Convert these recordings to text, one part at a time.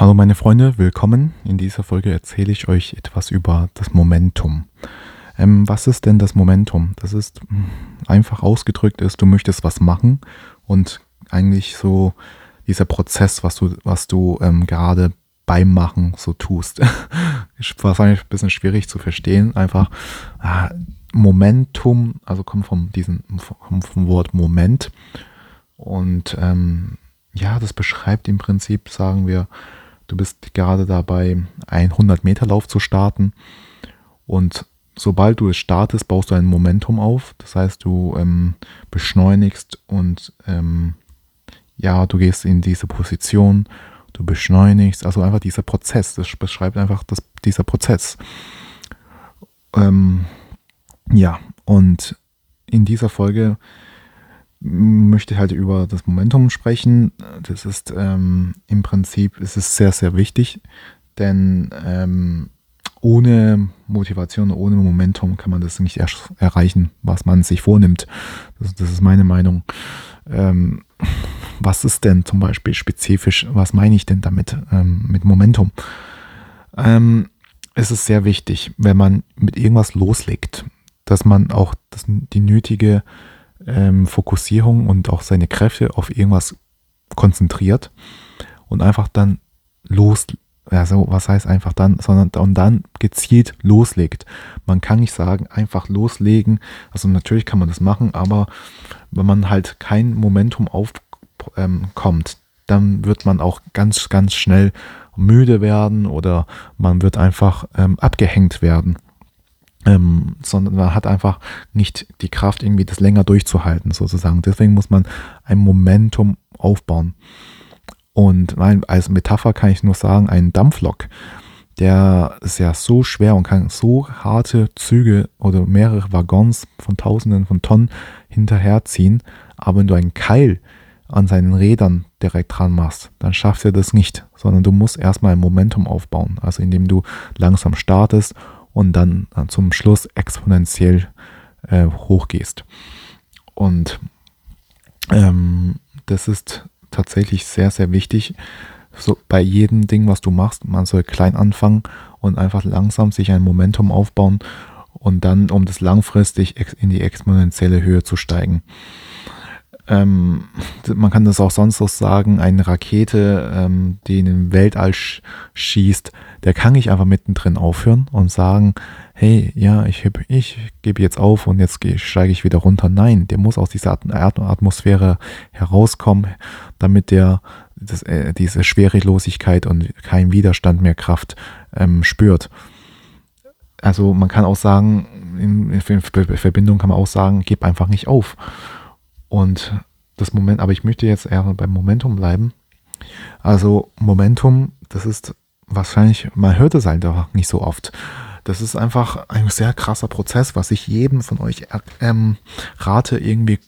Hallo meine Freunde, willkommen. In dieser Folge erzähle ich euch etwas über das Momentum. Ähm, was ist denn das Momentum? Das ist hm, einfach ausgedrückt ist, du möchtest was machen und eigentlich so dieser Prozess, was du, was du ähm, gerade beim Machen so tust. ist wahrscheinlich ein bisschen schwierig zu verstehen. Einfach ah, Momentum, also kommt vom, diesen, vom, vom Wort Moment. Und ähm, ja, das beschreibt im Prinzip, sagen wir, Du bist gerade dabei, einen 100-Meter-Lauf zu starten. Und sobald du es startest, baust du ein Momentum auf. Das heißt, du ähm, beschleunigst und ähm, ja, du gehst in diese Position, du beschleunigst. Also einfach dieser Prozess. Das beschreibt einfach das, dieser Prozess. Ähm, ja, und in dieser Folge möchte halt über das Momentum sprechen. Das ist ähm, im Prinzip ist es sehr, sehr wichtig, denn ähm, ohne Motivation, ohne Momentum kann man das nicht erst erreichen, was man sich vornimmt. Das, das ist meine Meinung. Ähm, was ist denn zum Beispiel spezifisch, was meine ich denn damit ähm, mit Momentum? Ähm, es ist sehr wichtig, wenn man mit irgendwas loslegt, dass man auch das, die nötige ähm, Fokussierung und auch seine Kräfte auf irgendwas konzentriert und einfach dann los, also was heißt einfach dann, sondern und dann gezielt loslegt. Man kann nicht sagen, einfach loslegen. Also natürlich kann man das machen, aber wenn man halt kein Momentum aufkommt, ähm, dann wird man auch ganz, ganz schnell müde werden oder man wird einfach ähm, abgehängt werden ähm, sondern man hat einfach nicht die Kraft, irgendwie das länger durchzuhalten, sozusagen. Deswegen muss man ein Momentum aufbauen. Und als Metapher kann ich nur sagen, ein Dampflok, der ist ja so schwer und kann so harte Züge oder mehrere Waggons von Tausenden von Tonnen hinterherziehen. Aber wenn du einen Keil an seinen Rädern direkt dran machst, dann schaffst du das nicht, sondern du musst erstmal ein Momentum aufbauen. Also indem du langsam startest und dann zum Schluss exponentiell äh, hochgehst. Und ähm, das ist tatsächlich sehr, sehr wichtig. So bei jedem Ding, was du machst, man soll klein anfangen und einfach langsam sich ein Momentum aufbauen und dann, um das langfristig in die exponentielle Höhe zu steigen. Ähm, man kann das auch sonst so sagen, eine Rakete, ähm, die in den Weltall sch schießt, der kann nicht einfach mittendrin aufhören und sagen, hey, ja, ich, ich gebe jetzt auf und jetzt steige ich wieder runter. Nein, der muss aus dieser Atmosphäre herauskommen, damit der das, äh, diese Schwerelosigkeit und kein Widerstand mehr Kraft ähm, spürt. Also man kann auch sagen, in, in Verbindung kann man auch sagen, gib einfach nicht auf. Und das Moment, aber ich möchte jetzt eher beim Momentum bleiben. Also Momentum, das ist wahrscheinlich, man hört es halt einfach nicht so oft. Das ist einfach ein sehr krasser Prozess, was ich jedem von euch ähm, rate, irgendwie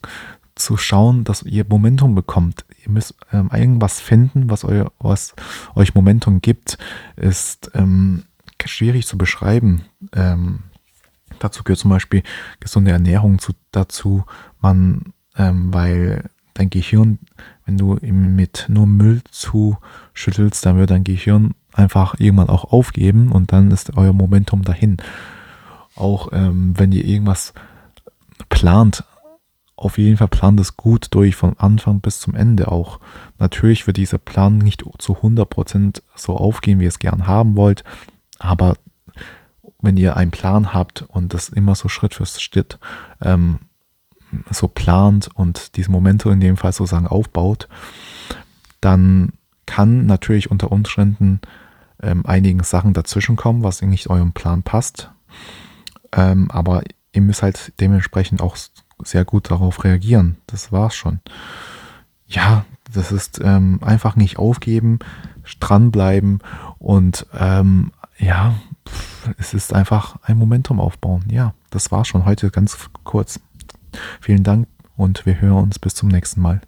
zu schauen, dass ihr Momentum bekommt. Ihr müsst ähm, irgendwas finden, was, euer, was euch Momentum gibt, ist ähm, schwierig zu beschreiben. Ähm, dazu gehört zum Beispiel gesunde Ernährung zu, dazu. Man ähm, weil dein Gehirn, wenn du ihm mit nur Müll zuschüttelst, dann wird dein Gehirn einfach irgendwann auch aufgeben und dann ist euer Momentum dahin. Auch ähm, wenn ihr irgendwas plant, auf jeden Fall plant es gut durch, von Anfang bis zum Ende auch. Natürlich wird dieser Plan nicht zu 100% so aufgehen, wie ihr es gern haben wollt, aber wenn ihr einen Plan habt und das immer so Schritt für Schritt ähm, so plant und diese Momente in dem Fall sozusagen aufbaut, dann kann natürlich unter Umständen ähm, einigen Sachen dazwischenkommen, was nicht eurem Plan passt. Ähm, aber ihr müsst halt dementsprechend auch sehr gut darauf reagieren. Das war's schon. Ja, das ist ähm, einfach nicht aufgeben, dranbleiben und ähm, ja, es ist einfach ein Momentum aufbauen. Ja, das war schon heute ganz kurz. Vielen Dank und wir hören uns bis zum nächsten Mal.